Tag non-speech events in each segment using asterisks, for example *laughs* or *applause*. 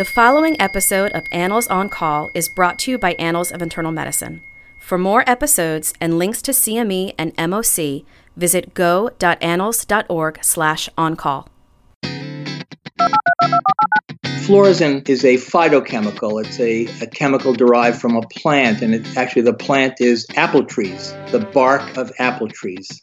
The following episode of Annals on Call is brought to you by Annals of Internal Medicine. For more episodes and links to CME and MOC, visit go.annals.org slash on-call. Is a phytochemical. It's a, a chemical derived from a plant, and it, actually the plant is apple trees, the bark of apple trees.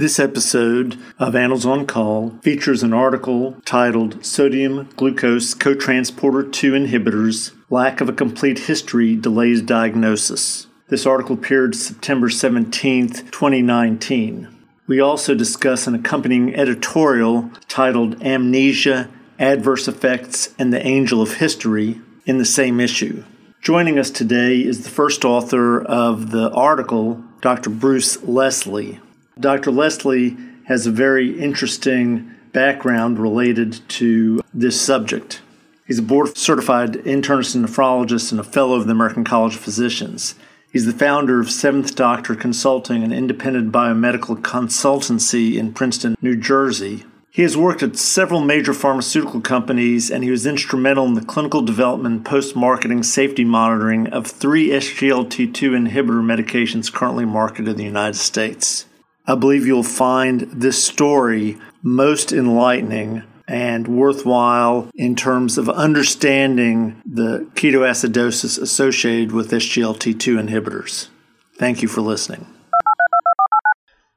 This episode of Annals on Call features an article titled Sodium Glucose Cotransporter 2 Inhibitors Lack of a Complete History Delays Diagnosis. This article appeared September 17, 2019. We also discuss an accompanying editorial titled Amnesia, Adverse Effects, and the Angel of History in the same issue. Joining us today is the first author of the article, Dr. Bruce Leslie. Dr. Leslie has a very interesting background related to this subject. He's a board certified internist and nephrologist and a fellow of the American College of Physicians. He's the founder of Seventh Doctor Consulting, an independent biomedical consultancy in Princeton, New Jersey. He has worked at several major pharmaceutical companies and he was instrumental in the clinical development post marketing safety monitoring of three SGLT2 inhibitor medications currently marketed in the United States. I believe you'll find this story most enlightening and worthwhile in terms of understanding the ketoacidosis associated with SGLT2 inhibitors. Thank you for listening.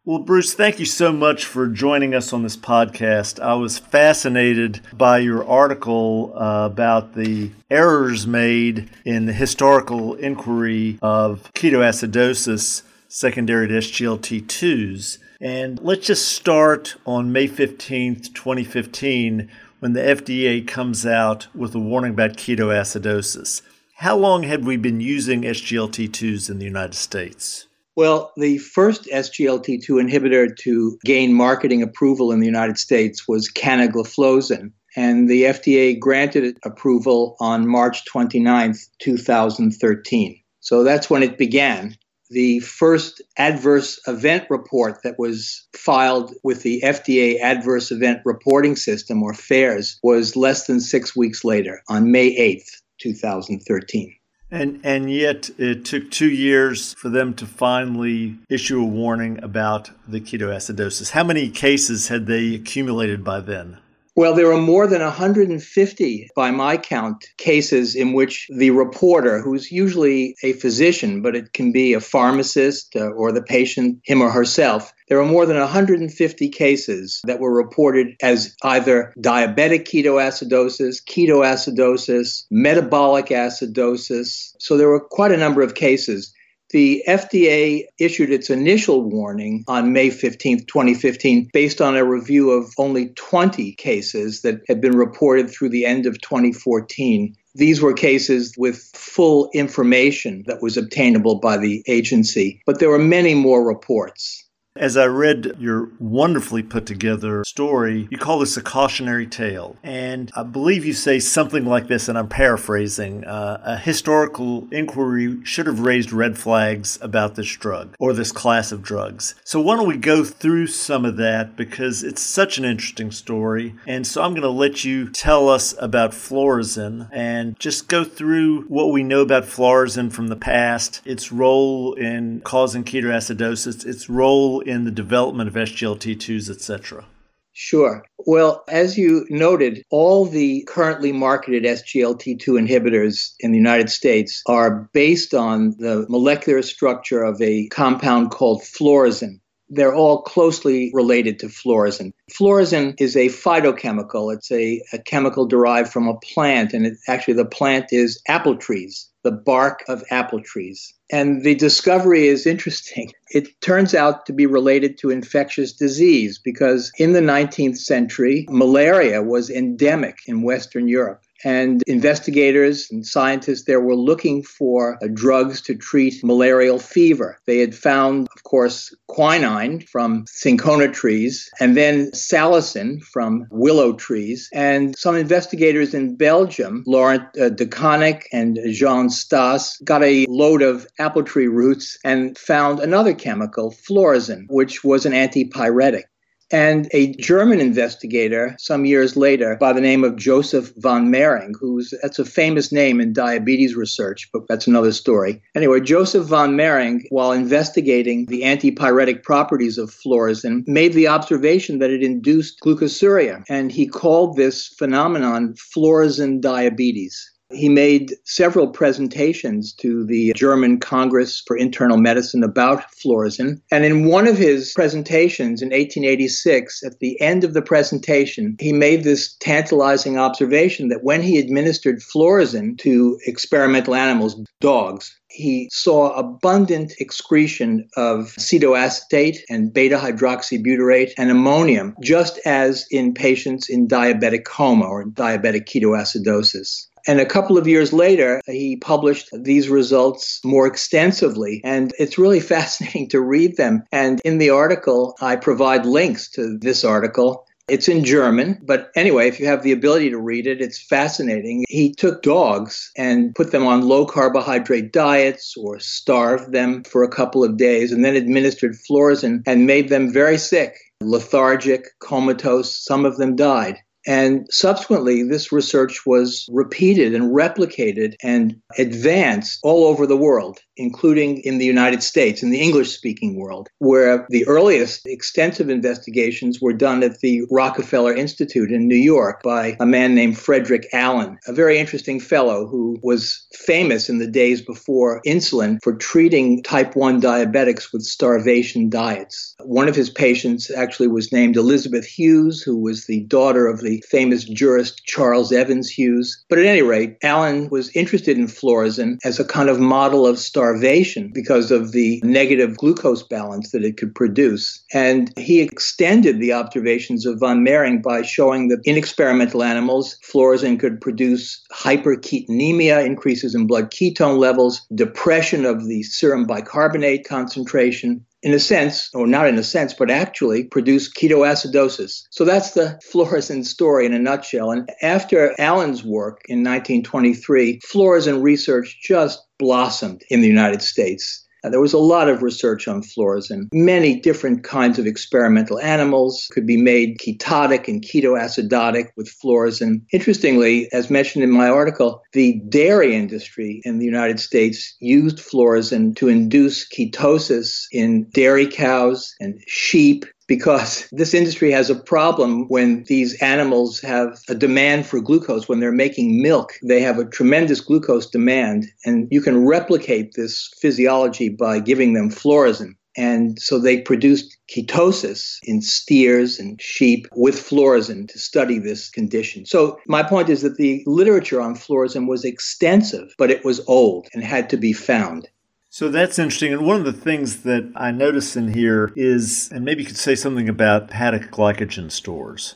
Well, Bruce, thank you so much for joining us on this podcast. I was fascinated by your article uh, about the errors made in the historical inquiry of ketoacidosis secondary to SGLT2s. And let's just start on May 15th, 2015, when the FDA comes out with a warning about ketoacidosis. How long had we been using SGLT2s in the United States? Well, the first SGLT2 inhibitor to gain marketing approval in the United States was canagliflozin, and the FDA granted approval on March 29th, 2013. So that's when it began the first adverse event report that was filed with the FDA Adverse Event Reporting System, or FAERS, was less than six weeks later, on May 8th, 2013. And, and yet, it took two years for them to finally issue a warning about the ketoacidosis. How many cases had they accumulated by then? Well, there are more than 150, by my count, cases in which the reporter, who's usually a physician, but it can be a pharmacist uh, or the patient, him or herself, there are more than 150 cases that were reported as either diabetic ketoacidosis, ketoacidosis, metabolic acidosis. So there were quite a number of cases. The FDA issued its initial warning on May 15, 2015, based on a review of only 20 cases that had been reported through the end of 2014. These were cases with full information that was obtainable by the agency, but there were many more reports. As I read your wonderfully put together story, you call this a cautionary tale. And I believe you say something like this, and I'm paraphrasing uh, a historical inquiry should have raised red flags about this drug or this class of drugs. So, why don't we go through some of that because it's such an interesting story. And so, I'm going to let you tell us about Phlorizin and just go through what we know about Phlorizin from the past, its role in causing ketoacidosis, its role in the development of SGLT2s, etc.? Sure. Well, as you noted, all the currently marketed SGLT2 inhibitors in the United States are based on the molecular structure of a compound called phlorizin. They're all closely related to phlorizin. Phlorizin is a phytochemical. It's a, a chemical derived from a plant, and it, actually the plant is apple trees, the bark of apple trees. And the discovery is interesting. *laughs* It turns out to be related to infectious disease because in the 19th century, malaria was endemic in Western Europe. And investigators and scientists there were looking for uh, drugs to treat malarial fever. They had found, of course, quinine from cinchona trees, and then salicin from willow trees. And some investigators in Belgium, Laurent uh, de Koninck and Jean Stas, got a load of apple tree roots and found another chemical, phlorizin, which was an antipyretic. And a German investigator some years later by the name of Joseph von Mering, who's that's a famous name in diabetes research, but that's another story. Anyway, Joseph von Mering, while investigating the antipyretic properties of phlorizin, made the observation that it induced glucosuria. And he called this phenomenon phlorizin diabetes. He made several presentations to the German Congress for Internal Medicine about phlorizin. And in one of his presentations in 1886, at the end of the presentation, he made this tantalizing observation that when he administered phlorizin to experimental animals, dogs, he saw abundant excretion of acetoacetate and beta hydroxybutyrate and ammonium, just as in patients in diabetic coma or diabetic ketoacidosis. And a couple of years later, he published these results more extensively. And it's really *laughs* fascinating to read them. And in the article, I provide links to this article. It's in German, but anyway, if you have the ability to read it, it's fascinating. He took dogs and put them on low carbohydrate diets or starved them for a couple of days and then administered phlorizin and made them very sick, lethargic, comatose. Some of them died. And subsequently, this research was repeated and replicated and advanced all over the world including in the United States, in the English speaking world, where the earliest extensive investigations were done at the Rockefeller Institute in New York by a man named Frederick Allen, a very interesting fellow who was famous in the days before insulin for treating type 1 diabetics with starvation diets. One of his patients actually was named Elizabeth Hughes, who was the daughter of the famous jurist Charles Evans Hughes. But at any rate, Allen was interested in phlorizin as a kind of model of starvation starvation because of the negative glucose balance that it could produce. And he extended the observations of von Mering by showing that in experimental animals, phlorizin could produce hyperketonemia, increases in blood ketone levels, depression of the serum bicarbonate concentration, in a sense, or not in a sense, but actually produce ketoacidosis. So that's the phlorizin story in a nutshell. And after Allen's work in 1923, phlorizin research just blossomed in the United States. Uh, there was a lot of research on phlorizin. Many different kinds of experimental animals could be made ketotic and ketoacidotic with phlorizin. Interestingly, as mentioned in my article, the dairy industry in the United States used phlorizin to induce ketosis in dairy cows and sheep because this industry has a problem when these animals have a demand for glucose. When they're making milk, they have a tremendous glucose demand, and you can replicate this physiology by giving them phlorizin. And so they produced ketosis in steers and sheep with phlorizin to study this condition. So my point is that the literature on phlorizin was extensive, but it was old and had to be found. So that's interesting. And one of the things that I notice in here is, and maybe you could say something about hepatic glycogen stores.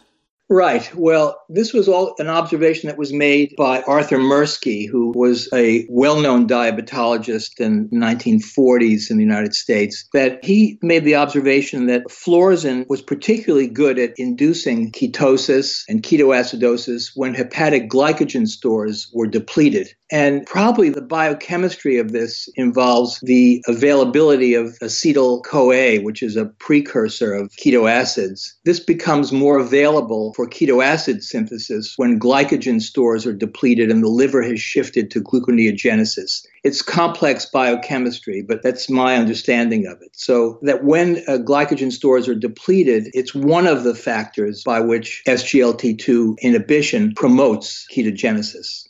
Right. Well, this was all an observation that was made by Arthur Mirsky, who was a well-known diabetologist in the 1940s in the United States, that he made the observation that phlorizin was particularly good at inducing ketosis and ketoacidosis when hepatic glycogen stores were depleted. And probably the biochemistry of this involves the availability of acetyl CoA, which is a precursor of keto acids. This becomes more available for keto acid synthesis when glycogen stores are depleted and the liver has shifted to gluconeogenesis. It's complex biochemistry, but that's my understanding of it. So that when uh, glycogen stores are depleted, it's one of the factors by which SGLT2 inhibition promotes ketogenesis.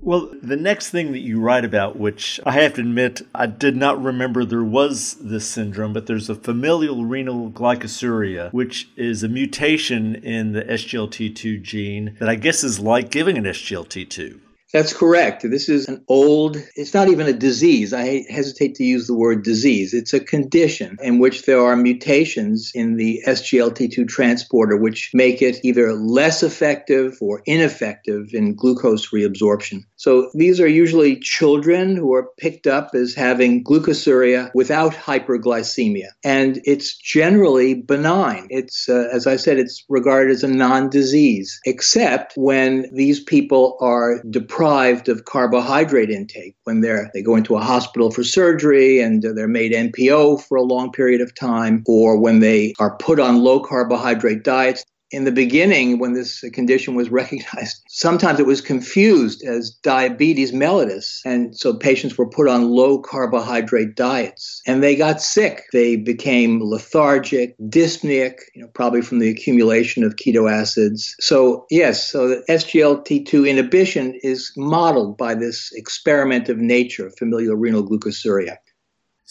Well, the next thing that you write about, which I have to admit, I did not remember there was this syndrome, but there's a familial renal glycosuria, which is a mutation in the SGLT2 gene that I guess is like giving an SGLT2. That's correct. This is an old, it's not even a disease. I hesitate to use the word disease. It's a condition in which there are mutations in the SGLT2 transporter, which make it either less effective or ineffective in glucose reabsorption. So these are usually children who are picked up as having glucosuria without hyperglycemia. And it's generally benign. It's, uh, as I said, it's regarded as a non disease, except when these people are depressed deprived of carbohydrate intake when they're they go into a hospital for surgery and they're made NPO for a long period of time or when they are put on low carbohydrate diets in the beginning, when this condition was *laughs* recognized, sometimes it was confused as diabetes mellitus. And so patients were put on low carbohydrate diets and they got sick. They became lethargic, dyspneic, you know, probably from the accumulation of keto acids. So, yes, so the SGLT2 inhibition is modeled by this experiment of nature, familial renal glucosuria.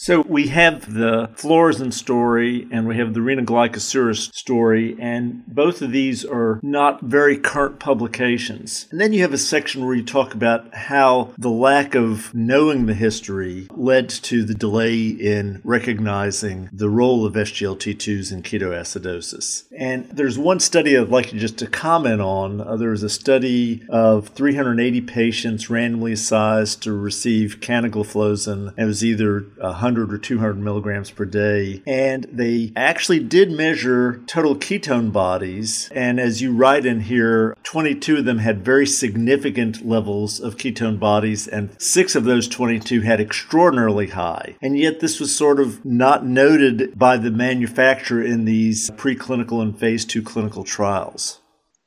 So we have the phlorizin story and we have the renal glycosuria story, and both of these are not very current publications. And then you have a section where you talk about how the lack of knowing the history led to the delay in recognizing the role of SGLT2s in ketoacidosis. And there's one study I'd like you just to comment on. Uh, there was a study of 380 patients randomly sized to receive canagliflozin. It was either 100 100 or 200 milligrams per day. And they actually did measure total ketone bodies. And as you write in here, 22 of them had very significant levels of ketone bodies, and six of those 22 had extraordinarily high. And yet, this was sort of not noted by the manufacturer in these preclinical and phase two clinical trials.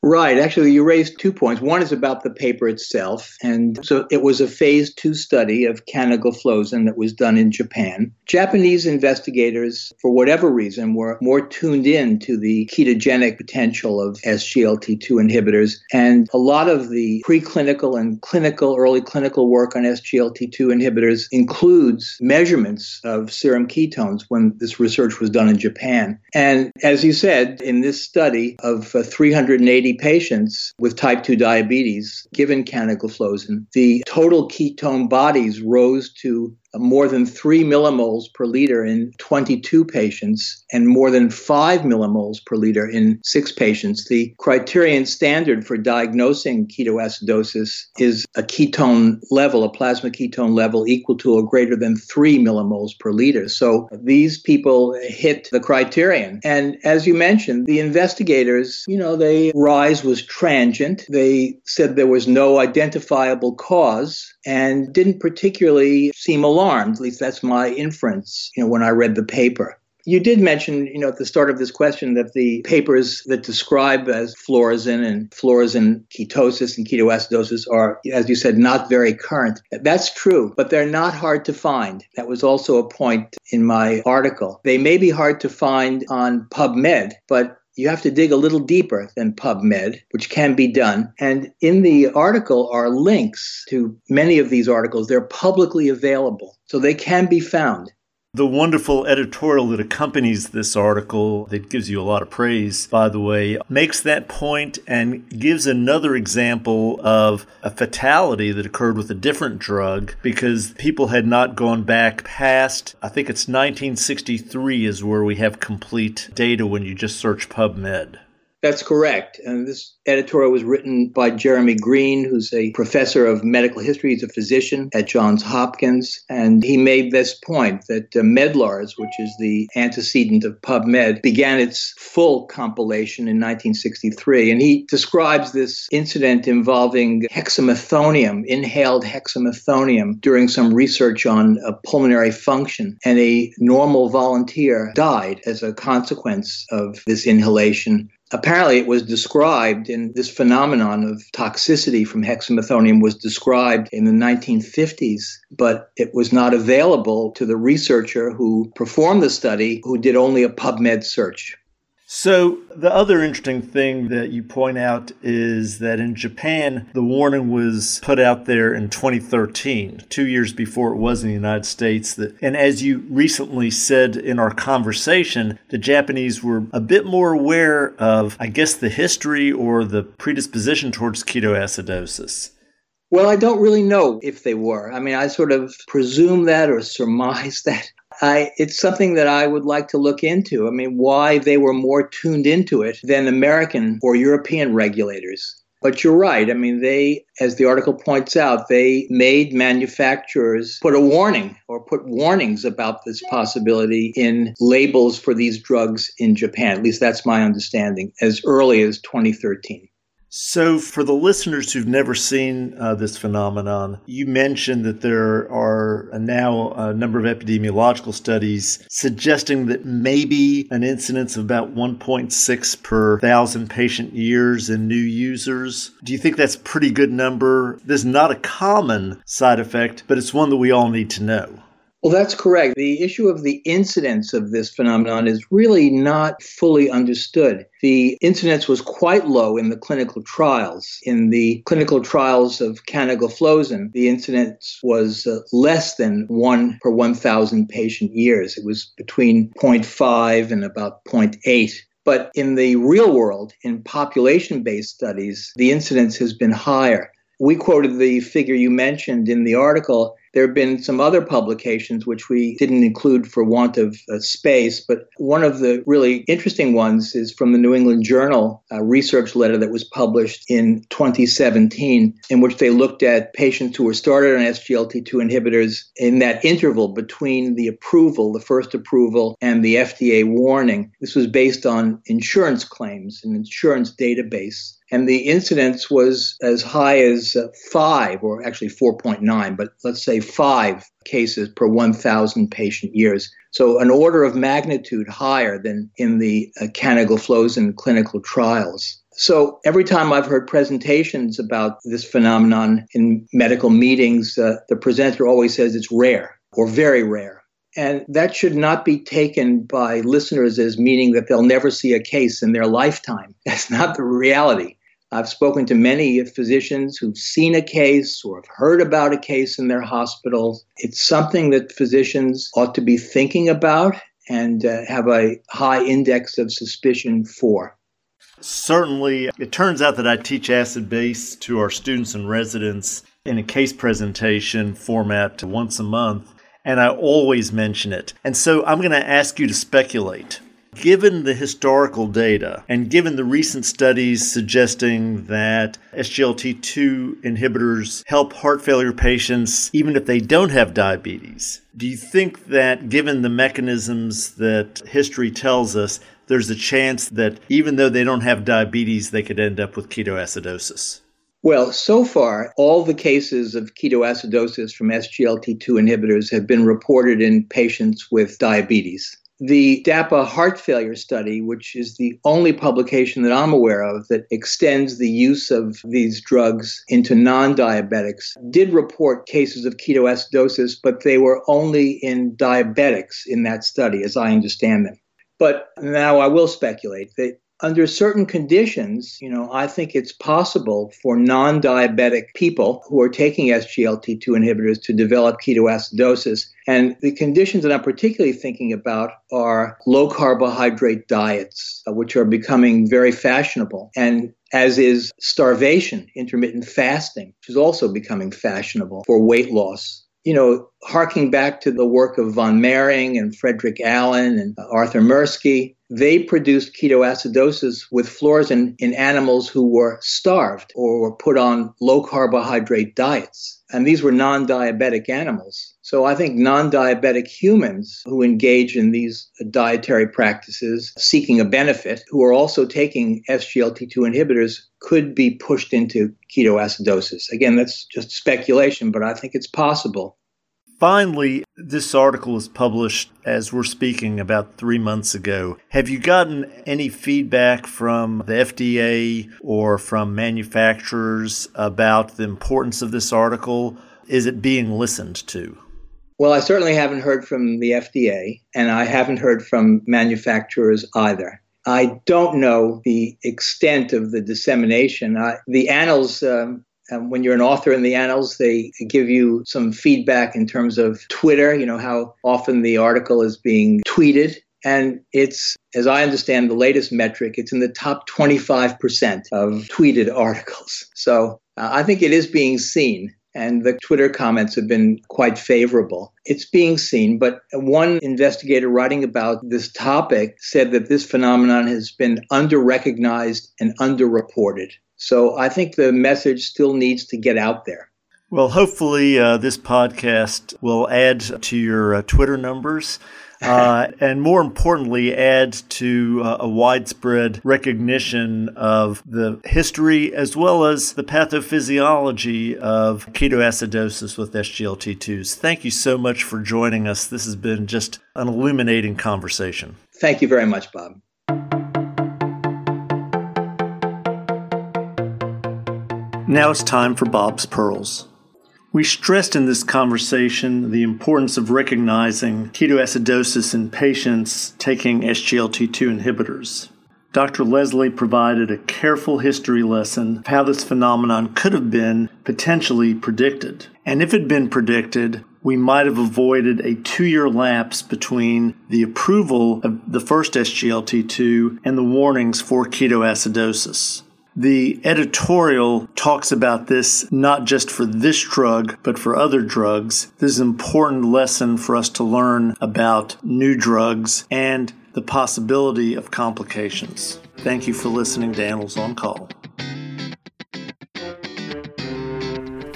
Right. Actually, you raised two points. One is about the paper itself. And so it was a phase two study of canagliflozin that was done in Japan. Japanese investigators, for whatever reason, were more tuned in to the ketogenic potential of SGLT2 inhibitors. And a lot of the preclinical and clinical, early clinical work on SGLT2 inhibitors includes measurements of serum ketones when this research was done in Japan. And as you said, in this study of uh, 380 patients with type 2 diabetes given canagliflozin, the total ketone bodies rose to more than 3 millimoles per liter in 22 patients and more than 5 millimoles per liter in 6 patients. The criterion standard for diagnosing ketoacidosis is a ketone level, a plasma ketone level equal to or greater than 3 millimoles per liter. So these people hit the criterion. And as you mentioned, the investigators, you know, the rise was transient. They said there was no identifiable cause and didn't particularly seem alarmed. At least that's my inference, you know, when I read the paper. You did mention, you know, at the start of this question that the papers that describe as phlorizin and phlorizin ketosis and ketoacidosis are, as you said, not very current. That's true, but they're not hard to find. That was also a point in my article. They may be hard to find on PubMed, but you have to dig a little deeper than PubMed, which can be done. And in the article are links to many of these articles. They're publicly available, so they can be found. The wonderful editorial that accompanies this article, that gives you a lot of praise, by the way, makes that point and gives another example of a fatality that occurred with a different drug because people had not gone back past, I think it's 1963 is where we have complete data when you just search PubMed. That's correct. And this editorial was written by Jeremy Greene, who's a professor of medical history. He's a physician at Johns Hopkins. And he made this point that uh, Medlars, which is the antecedent of PubMed, began its full compilation in 1963. And he describes this incident involving hexamethonium, inhaled hexamethonium, during some research on pulmonary function. And a normal volunteer died as a consequence of this inhalation apparently it was described in this phenomenon of toxicity from hexamethonium was described in the 1950s but it was not available to the researcher who performed the study who did only a pubmed search so, the other interesting thing that you point out is that in Japan, the warning was put out there in 2013, two years before it was in the United States. That, and as you recently said in our conversation, the Japanese were a bit more aware of, I guess, the history or the predisposition towards ketoacidosis. Well, I don't really know if they were. I mean, I sort of presume that or surmise *laughs* that. I, it's something that I would like to look into. I mean, why they were more tuned into it than American or European regulators. But you're right. I mean, they, as the article points out, they made manufacturers put a warning or put warnings about this possibility in labels for these drugs in Japan. At least that's my understanding, as early as 2013. So, for the listeners who've never seen uh, this phenomenon, you mentioned that there are now a number of epidemiological studies suggesting that maybe an incidence of about 1.6 per thousand patient years in new users. Do you think that's a pretty good number? This is not a common side effect, but it's one that we all need to know. Well, that's correct. The issue of the incidence of this phenomenon is really not fully understood. The incidence was quite low in the clinical trials. In the clinical trials of canagliflozin, the incidence was uh, less than 1 per 1,000 patient years. It was between 0.5 and about 0.8. But in the real world, in population based studies, the incidence has been higher. We quoted the figure you mentioned in the article there have been some other publications which we didn't include for want of uh, space, but one of the really interesting ones is from the New England Journal research letter that was published in 2017, in which they looked at patients who were started on SGLT2 inhibitors in that interval between the approval, the first approval, and the FDA warning. This was based on insurance claims, an insurance database and the incidence was as high as uh, five, or actually 4.9, but let's say five cases per 1,000 patient years. So an order of magnitude higher than in the uh, canagliflozin clinical trials. So every time I've heard presentations about this phenomenon in medical meetings, uh, the presenter always says it's rare or very rare. And that should not be taken by listeners as meaning that they'll never see a case in their lifetime. *laughs* That's not the reality. I've spoken to many physicians who've seen a case or have heard about a case in their hospitals. It's something that physicians ought to be thinking about and uh, have a high index of suspicion for. Certainly, it turns out that I teach acid base to our students and residents in a case presentation format once a month, and I always mention it. And so I'm going to ask you to speculate. Given the historical data and given the recent studies suggesting that SGLT2 inhibitors help heart failure patients even if they don't have diabetes, do you think that given the mechanisms that history tells us, there's a chance that even though they don't have diabetes, they could end up with ketoacidosis? Well, so far, all the cases of ketoacidosis from SGLT2 inhibitors have been reported in patients with diabetes. The DAPA heart failure study, which is the only publication that I'm aware of that extends the use of these drugs into non diabetics, did report cases of ketoacidosis, but they were only in diabetics in that study, as I understand them. But now I will speculate that under certain conditions, you know, I think it's possible for non diabetic people who are taking SGLT2 inhibitors to develop ketoacidosis. And the conditions that I'm particularly thinking about are low carbohydrate diets, uh, which are becoming very fashionable. And as is starvation, intermittent fasting, which is also becoming fashionable for weight loss you know, harking back to the work of von Mering and Frederick Allen and Arthur Mirsky, they produced ketoacidosis with phlorizin in animals who were starved or were put on low carbohydrate diets. And these were non diabetic animals. So I think non diabetic humans who engage in these dietary practices seeking a benefit, who are also taking SGLT2 inhibitors, could be pushed into ketoacidosis. Again, that's just speculation, but I think it's possible. Finally, this article was published as we're speaking about three months ago. Have you gotten any feedback from the FDA or from manufacturers about the importance of this article? Is it being listened to? Well, I certainly haven't heard from the FDA, and I haven't heard from manufacturers either. I don't know the extent of the dissemination. I, the annals um, um, when you're an author in the annals, they give you some feedback in terms of Twitter, you know, how often the article is being tweeted. And it's, as I understand the latest metric, it's in the top 25% of tweeted *laughs* articles. So uh, I think it is being seen and the Twitter comments have been quite favorable. It's being seen, but one investigator writing about this topic said that this phenomenon has been under-recognized and underreported. So I think the message still needs to get out there. Well, hopefully, uh, this podcast will add to your uh, Twitter numbers. *laughs* Uh, and more importantly, add to uh, a widespread recognition of the history as well as the pathophysiology of ketoacidosis with SGLT2s. Thank you so much for joining us. This has been just an illuminating conversation. Thank you very much, Bob. Now it's time for Bob's Pearls. We stressed in this conversation the importance of recognizing ketoacidosis in patients taking SGLT2 inhibitors. Dr. Leslie provided a careful history lesson of how this phenomenon could have been potentially predicted. And if it had been predicted, we might have avoided a two year lapse between the approval of the first SGLT2 and the warnings for ketoacidosis. The editorial talks about this not just for this drug, but for other drugs. This is an important lesson for us to learn about new drugs and the possibility of complications. Thank you for listening to Annals on Call.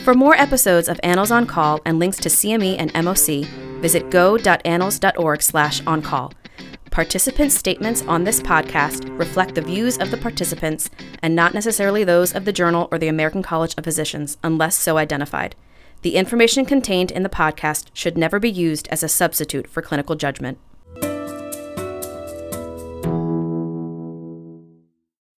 For more episodes of Annals on Call and links to CME and MOC, visit go.annals.org slash on call. Participant statements on this podcast reflect the views of the participants and not necessarily those of the journal or the American College of Physicians, unless so identified. The information contained in the podcast should never be used as a substitute for clinical judgment.